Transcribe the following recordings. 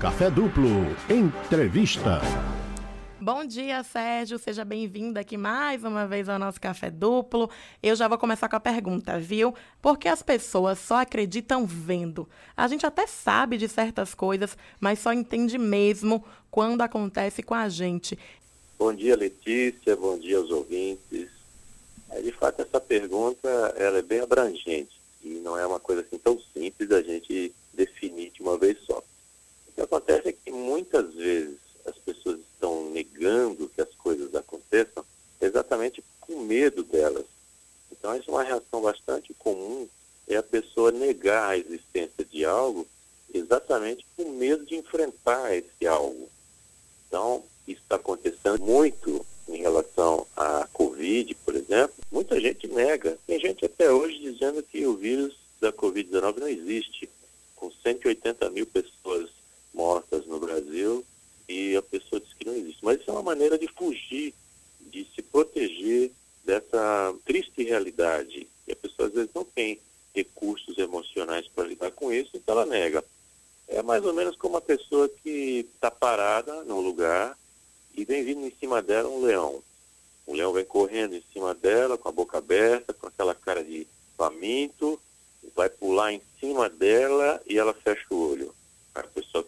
Café Duplo. Entrevista. Bom dia, Sérgio. Seja bem-vindo aqui mais uma vez ao nosso Café Duplo. Eu já vou começar com a pergunta, viu? Por que as pessoas só acreditam vendo? A gente até sabe de certas coisas, mas só entende mesmo quando acontece com a gente. Bom dia, Letícia. Bom dia aos ouvintes. É, de fato, essa pergunta ela é bem abrangente e não é uma coisa assim tão simples da gente definir de uma vez só. Que acontece é que muitas vezes as pessoas estão negando que as coisas aconteçam exatamente com medo delas. Então, essa é uma reação bastante comum, é a pessoa negar a existência de algo exatamente com medo de enfrentar esse algo. Então, isso está acontecendo muito em relação à Covid, por exemplo. Muita gente nega. Tem gente até hoje dizendo que o vírus da Covid-19 não existe, com 180 mil pessoas mortas no Brasil e a pessoa diz que não existe. Mas isso é uma maneira de fugir, de se proteger dessa triste realidade. E a pessoa às vezes não tem recursos emocionais para lidar com isso, então ela nega. É mais ou menos como uma pessoa que está parada num lugar e vem vindo em cima dela um leão. O leão vem correndo em cima dela, com a boca aberta, com aquela cara de faminto, vai pular em cima dela e ela fecha o olho.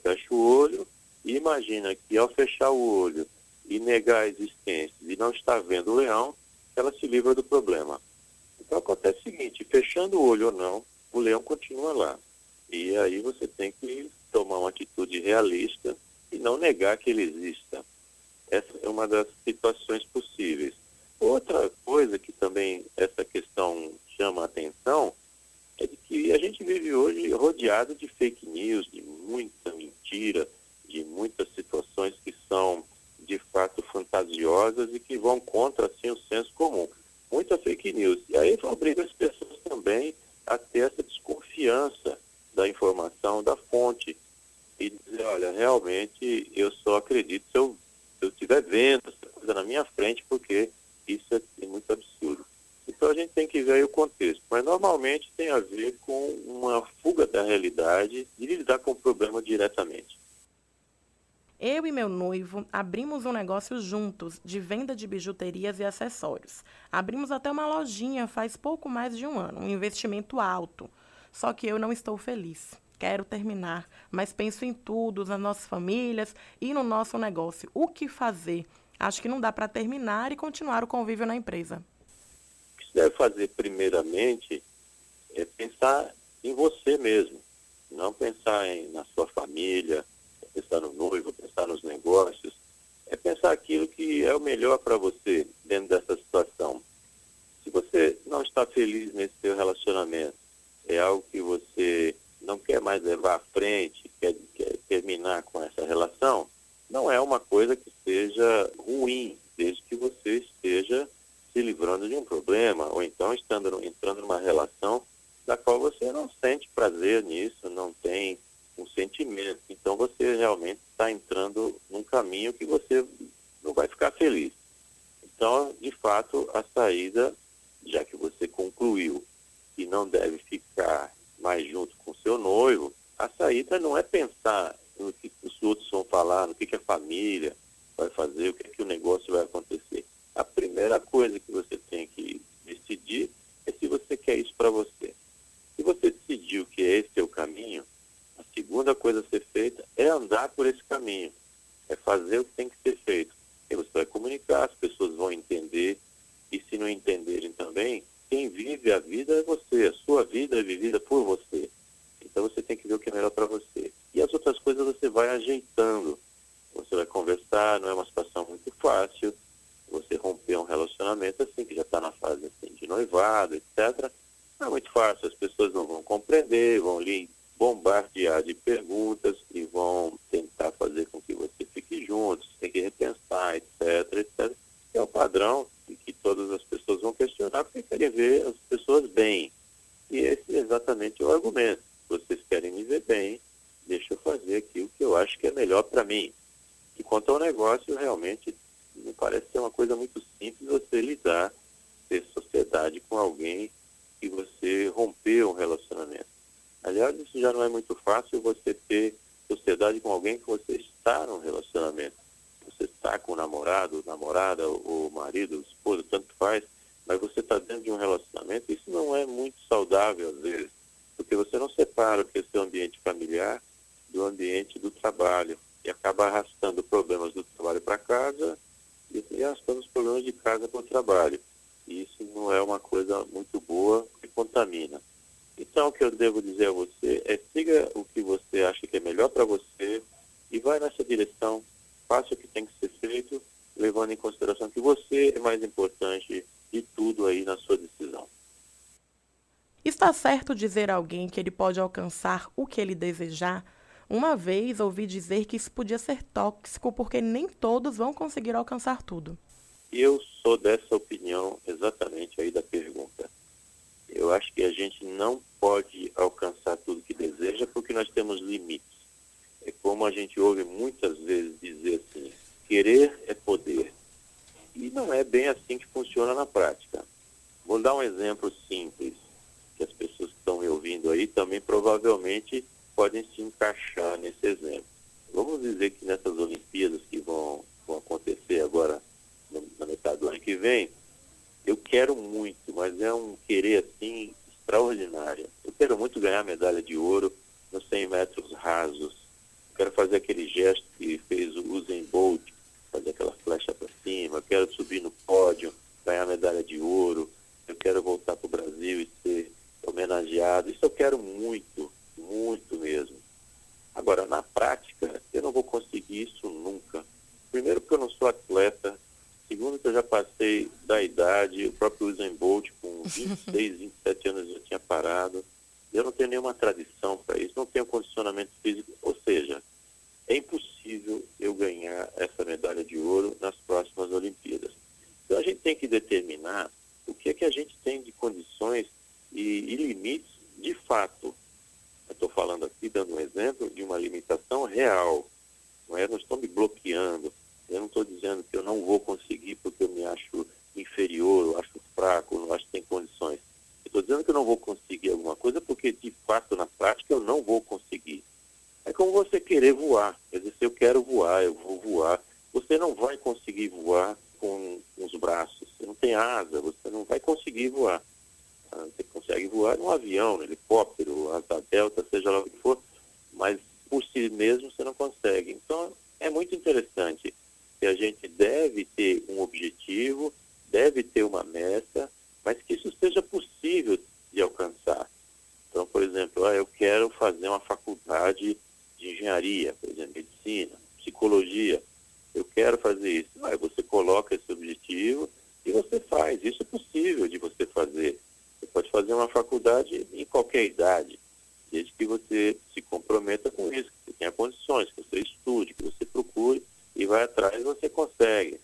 Fecha o olho e imagina que ao fechar o olho e negar a existência e não estar vendo o leão, ela se livra do problema. Então acontece o seguinte, fechando o olho ou não, o leão continua lá. E aí você tem que tomar uma atitude realista e não negar que ele exista. Essa é uma das situações possíveis. Outra coisa que também essa questão chama a atenção é de que a gente vive hoje rodeado de fake news, de muita mentira, de muitas situações que são de fato fantasiosas e que vão contra assim, o senso comum. Muita fake news. E aí obriga as pessoas também a ter essa desconfiança da informação, da fonte. E dizer, olha, realmente eu só acredito se eu, se eu estiver vendo essa coisa na minha frente, porque isso é muito absurdo. Então a gente tem que ver aí o contexto. Mas normalmente tem a ver com uma fuga da realidade e lidar com o problema diretamente. Eu e meu noivo abrimos um negócio juntos de venda de bijuterias e acessórios. Abrimos até uma lojinha faz pouco mais de um ano, um investimento alto. Só que eu não estou feliz. Quero terminar, mas penso em tudo, nas nossas famílias e no nosso negócio. O que fazer? Acho que não dá para terminar e continuar o convívio na empresa. Deve fazer, primeiramente, é pensar em você mesmo. Não pensar em, na sua família, pensar no noivo, pensar nos negócios, é pensar aquilo que é o melhor para você dentro dessa situação. Se você não está feliz nesse seu relacionamento, é algo que você não quer mais levar à frente, quer, quer terminar com essa relação, não é uma coisa que seja ruim, desde que você esteja se livrando de um problema, ou então estando, entrando numa relação da qual você não sente prazer nisso, não tem um sentimento. Então você realmente está entrando num caminho que você não vai ficar feliz. Então, de fato, a saída, já que você concluiu que não deve ficar mais junto com seu noivo, a saída não é pensar no que os outros vão falar, no que, que a família vai fazer, o que, que o negócio vai acontecer. A primeira coisa que você tem que decidir é se você quer isso para você. Se você decidiu que esse é o caminho, segunda coisa a ser feita é andar por esse caminho, é fazer o que tem que ser feito. E você vai comunicar, as pessoas vão entender, e se não entenderem também, quem vive a vida é você, a sua vida é vivida por você. Então você tem que ver o que é melhor para você. E as outras coisas você vai ajeitando. Você vai conversar, não é uma situação muito fácil. Romper um relacionamento assim, que já está na fase assim, de noivado, etc. Não é muito fácil, as pessoas não vão compreender, vão lhe bombardear de perguntas e vão tentar fazer com que você fique junto, você tem que repensar, etc, etc. É o padrão que todas as pessoas vão questionar porque querem ver as pessoas bem. E esse é exatamente o argumento. Vocês querem me ver bem, deixa eu fazer aquilo que eu acho que é melhor para mim. E quanto ao negócio, realmente me parece ser uma coisa muito simples você lidar, ter sociedade com alguém que você rompeu um relacionamento. Aliás, isso já não é muito fácil você ter sociedade com alguém que você está num relacionamento. Você está com o namorado, namorada, o marido, o esposo, tanto faz, mas você está dentro de um relacionamento. Isso não é muito saudável às vezes, porque você não separa o que é seu ambiente familiar do ambiente do trabalho e acaba arrastando problemas do trabalho para casa e arrastando os problemas de casa para o trabalho. E isso não é uma coisa muito boa que contamina. Então, o que eu devo dizer a você é siga o que você acha que é melhor para você e vai nessa direção, faça o que tem que ser feito, levando em consideração que você é mais importante de tudo aí na sua decisão. Está certo dizer a alguém que ele pode alcançar o que ele desejar? Uma vez ouvi dizer que isso podia ser tóxico porque nem todos vão conseguir alcançar tudo. Eu sou dessa opinião exatamente aí da pergunta. Eu acho que a gente não pode alcançar tudo que deseja porque nós temos limites. É como a gente ouve muitas vezes dizer assim: querer é poder. E não é bem assim que funciona na prática. Vou dar um exemplo simples, que as pessoas que estão me ouvindo aí também provavelmente podem se encaixar nesse exemplo. Vamos dizer que nessas Olimpíadas que vão, vão acontecer agora na metade do ano que vem, eu quero muito, mas é um querer assim extraordinário. Eu quero muito ganhar medalha de ouro nos 100 metros rasos. Eu quero fazer aquele gesto que fez o Usain Bolt, fazer aquela flecha para cima. Eu quero subir no pódio, ganhar medalha de ouro. Eu quero voltar para o Brasil e ser homenageado. Isso eu quero muito, muito mesmo. Agora, na prática, eu não vou conseguir isso nunca. Primeiro porque eu não sou atleta, Segundo, que eu já passei da idade, o próprio Usain Bolt, com 26, 27 anos, já tinha parado. Eu não tenho nenhuma tradição para isso, não tenho condicionamento físico. Ou seja, é impossível eu ganhar essa medalha de ouro nas próximas Olimpíadas. Então a gente tem que determinar o que é que a gente tem de condições e, e limites de fato. Eu estou falando aqui, dando um exemplo de limitação real. Não é? Não estou me bloqueando eu não estou dizendo que eu não vou conseguir porque eu me acho inferior, eu acho fraco, eu não acho que tem condições. Estou dizendo que eu não vou conseguir alguma coisa porque, de fato, na prática, eu não vou conseguir. É como você querer voar. Quer dizer, se eu quero voar, eu vou voar. Você não vai conseguir voar com, os braços. Você não tem asa, você não vai conseguir voar. Ah, você consegue voar num avião, no helicóptero, asa delta, seja lá o que for, mas por si mesmo você não consegue. Então, é muito interessante que a gente deve ter um objetivo, deve ter uma meta, mas que isso seja possível de alcançar. Então, por exemplo, ah, eu quero fazer uma faculdade de engenharia, por exemplo, medicina, psicologia. Eu quero fazer isso. Aí você coloca esse objetivo e você faz. Isso é possível de você fazer. Você pode fazer uma faculdade em qualquer idade, desde que você se comprometa com isso, que você tenha condições, que você estude, que você procure e vai atrás, você consegue.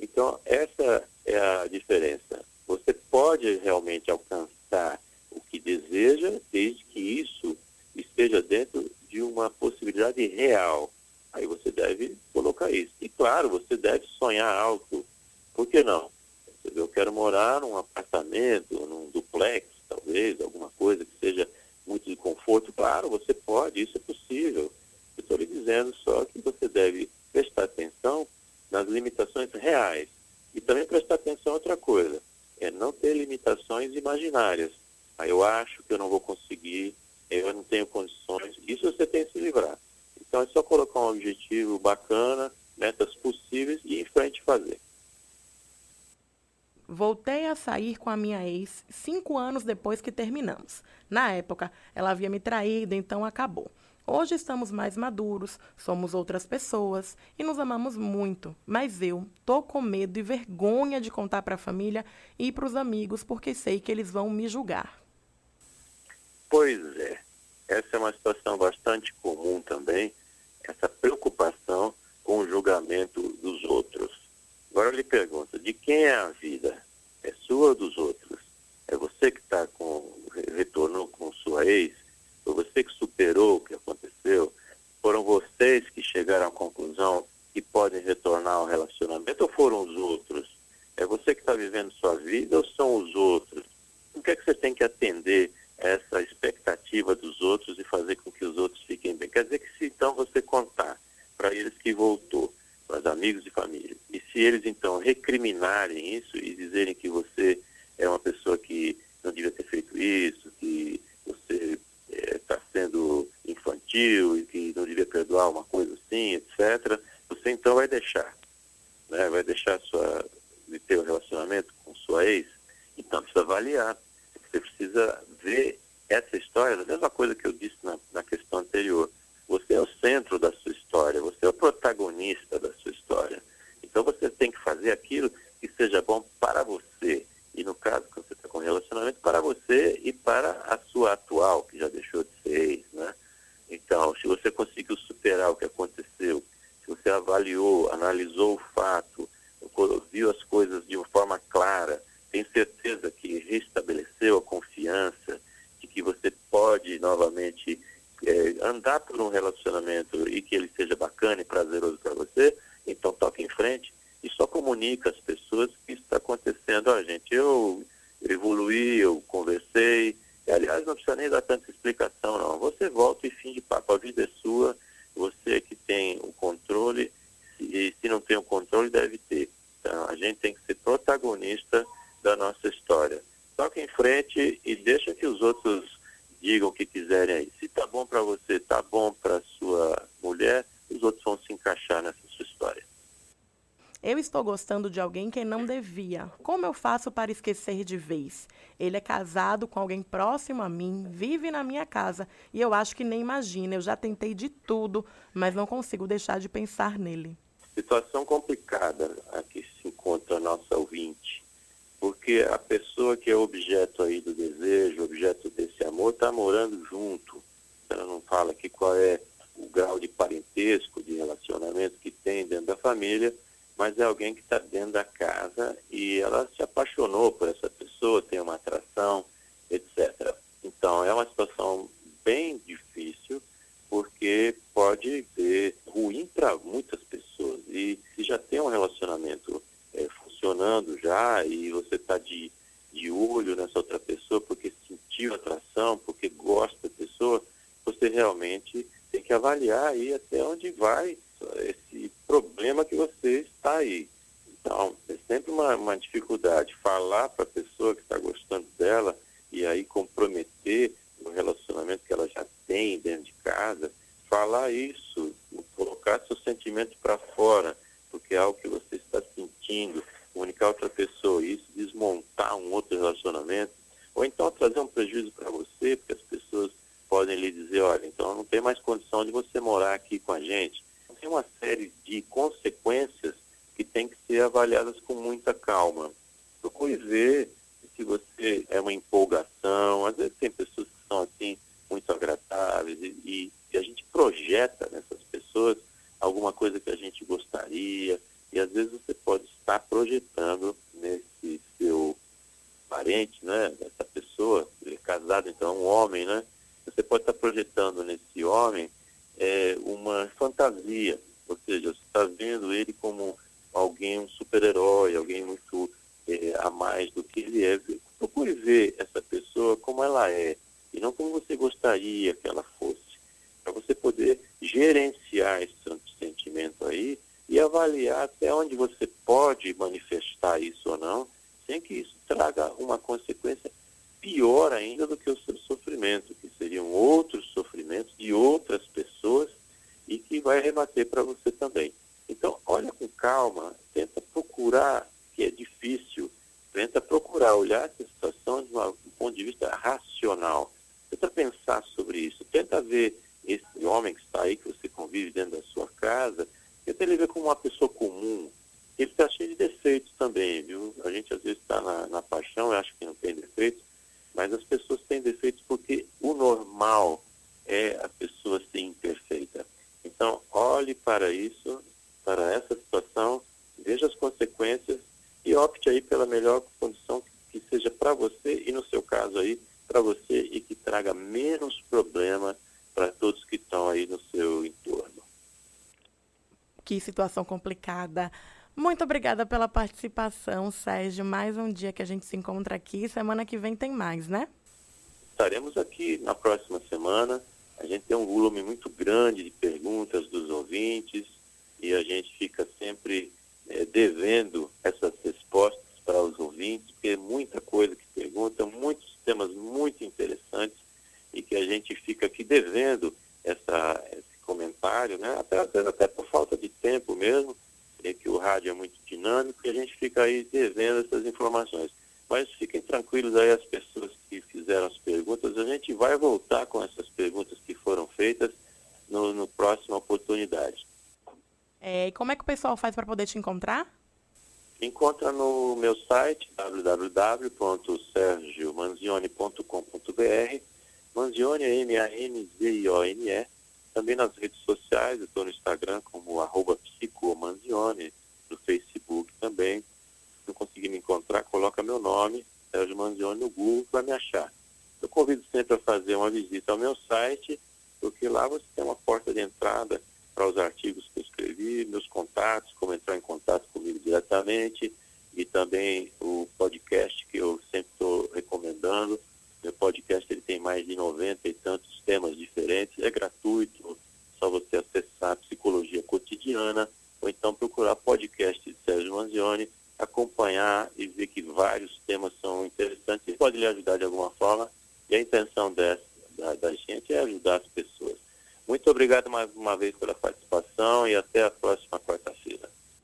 Então, essa é a diferença. Você pode realmente alcançar o que deseja, desde que isso esteja dentro de uma possibilidade real. Aí você deve colocar isso. E claro, você deve sonhar alto. Por que não? Eu quero morar num apartamento, num duplex, talvez, alguma coisa que seja muito de conforto. Claro, você pode, isso é possível. Eu estou lhe dizendo só que você deve prestar atenção nas limitações reais. E também prestar atenção a outra coisa, é não ter limitações imaginárias. Aí eu acho que eu não vou conseguir, eu não tenho condições. Isso você tem que se livrar. Então é só colocar um objetivo bacana, metas possíveis e em frente fazer. Voltei a sair com a minha ex cinco anos depois que terminamos. Na época, ela havia me traído, então acabou. Hoje estamos mais maduros, somos outras pessoas e nos amamos muito, mas eu tô com medo e vergonha de contar para a família e para os amigos porque sei que eles vão me julgar. Pois é, essa é uma situação bastante comum também, essa preocupação com o julgamento dos outros. Agora eu lhe pergunto, de quem é a vida? É sua ou dos outros? É você que está com retornou com sua ex? Foi você que superou o que aconteceu? Foram vocês que chegaram à conclusão que podem retornar ao relacionamento ou foram os outros? É você que está vivendo sua vida ou são os outros? O que é que você tem que atender essa expectativa dos outros e fazer com que os outros fiquem bem. Quer dizer que se então você contar para eles que voltou, para os amigos e família, e se eles então recriminarem isso e dizerem que você é uma pessoa que não devia ter feito isso, que você está é, sendo infantil e que não devia perdoar uma coisa assim, etc., você então vai deixar, né? vai deixar sua, de ter um relacionamento com sua ex, então precisa avaliar. Você precisa ver essa história, a mesma coisa que eu disse na, na questão anterior. Você é o centro da sua história, você é o protagonista da sua história. Então você tem que fazer aquilo que seja bom para você. E no caso, quando você está com relacionamento, para você e para a sua atual, que já deixou de ser ex, né? Então, se você conseguiu superar o que aconteceu, se você avaliou, analisou o fato, viu as coisas de uma forma clara, tem certeza que restabeleceu a confiança, de que você pode novamente é, andar por um relacionamento e que ele seja bacana e prazeroso para você, então toque em frente e só comunica às pessoas que isso está acontecendo. Ó, gente, eu evoluí, eu conversei, e, aliás, não precisa nem dar tanta explicação, não. Você volta e fim de papo, a vida é sua, você que tem o controle, e se não tem o controle, deve ter. Então, a gente tem que ser protagonista da nossa Toque em frente e deixa que os outros digam o que quiserem aí. Se tá bom para você, tá bom para sua mulher, os outros vão se encaixar nessa sua história. Eu estou gostando de alguém que não devia. Como eu faço para esquecer de vez? Ele é casado com alguém próximo a mim, vive na minha casa e eu acho que nem imagina. Eu já tentei de tudo, mas não consigo deixar de pensar nele. Situação complicada a que se encontra a nossa ouvinte, porque a pessoa que é objeto aí do desejo, objeto desse amor, está morando junto. Ela não fala aqui qual é o grau de parentesco, de relacionamento que tem dentro da família, mas é alguém que está dentro da casa e ela se apaixonou por essa pessoa, tem uma atração, etc. Então é uma situação bem difícil, porque pode ser ruim para muitas pessoas. E se já tem um relacionamento é, funcionando já e você está de, de olho nessa outra pessoa porque porque gosta da pessoa, você realmente tem que avaliar aí até onde vai esse problema que você está aí. Então, é sempre uma, uma dificuldade falar para a pessoa que está gostando dela e aí comprometer o relacionamento que ela já tem dentro de casa, falar isso, colocar seus sentimentos para fora, porque é algo que você está sentindo, comunicar a outra pessoa isso, desmontar um outro relacionamento, ou então trazer um prejuízo para você, porque as pessoas podem lhe dizer, olha, então não tem mais condição de você morar aqui com a gente, tem uma série de consequências que tem que ser avaliadas com muita calma. Procure ver se você é uma empolgação, às vezes tem pessoas que são assim muito agradáveis e, e a gente projeta nessas pessoas alguma coisa que a gente gostaria. E às vezes você pode estar projetando nesse seu parente, né, essa pessoa, ele é casado então um homem, né, você pode estar projetando nesse homem é, uma fantasia, ou seja, você está vendo ele como alguém, um super-herói, alguém muito é, a mais do que ele é. Procure ver essa pessoa como ela é, e não como você gostaria que ela fosse, para você poder gerenciar esse sentimento aí e avaliar até onde você pode manifestar isso ou não, sem que isso traga uma consequência pior ainda do que o seu sofrimento, outros sofrimentos de outras pessoas e que vai rebater para você também. Então, olha com calma, tenta procurar, que é difícil, tenta procurar olhar essa situação de um ponto de vista racional. Tenta pensar sobre isso, tenta ver esse homem que está aí, que você convive dentro da sua casa, tenta ele ver como uma pessoa comum. Ele está cheio de defeitos também, viu? A gente às vezes está na, na paixão, eu acho que não tem defeitos, mas as pessoas têm defeitos porque o normal é a pessoa ser imperfeita. Então, olhe para isso, para essa situação, veja as consequências e opte aí pela melhor condição que seja para você e, no seu caso aí, para você e que traga menos problema para todos que estão aí no seu entorno. Que situação complicada. Muito obrigada pela participação, Sérgio. Mais um dia que a gente se encontra aqui. Semana que vem tem mais, né? estaremos aqui na próxima semana. A gente tem um volume muito grande de perguntas dos ouvintes e a gente fica sempre é, devendo essas respostas para os ouvintes, porque é muita coisa que pergunta, muitos temas muito interessantes e que a gente fica aqui devendo essa, esse comentário, né? até, até, até por falta de tempo mesmo, é que o rádio é muito dinâmico e a gente fica aí devendo essas informações. Mas fiquem tranquilos aí as pessoas que fizeram as perguntas, a gente vai voltar com essas perguntas que foram feitas no, no próxima oportunidade. É, e como é que o pessoal faz para poder te encontrar? Encontra no meu site www.sergiomanzione.com.br Manzione é M-A-N-Z-I-O-N-E também nas redes sociais, eu estou no Instagram como arroba psicomanzione, no Facebook também. Se não conseguir me encontrar, coloca meu nome, Sérgio Manzione, no Google para me achar. Eu convido sempre a fazer uma visita ao meu site, porque lá você tem uma porta de entrada para os artigos que eu escrevi, meus contatos, como entrar em contato comigo diretamente e também o podcast que eu sempre estou recomendando. Meu podcast ele tem mais de 90 e tantos temas diferentes, é gratuito, só você acessar Psicologia Cotidiana ou então procurar podcast de Sérgio Manzioni, acompanhar e ver que vários temas são interessantes e pode lhe ajudar de alguma forma. E a intenção dessa, da, da gente é ajudar as pessoas. Muito obrigado mais uma vez pela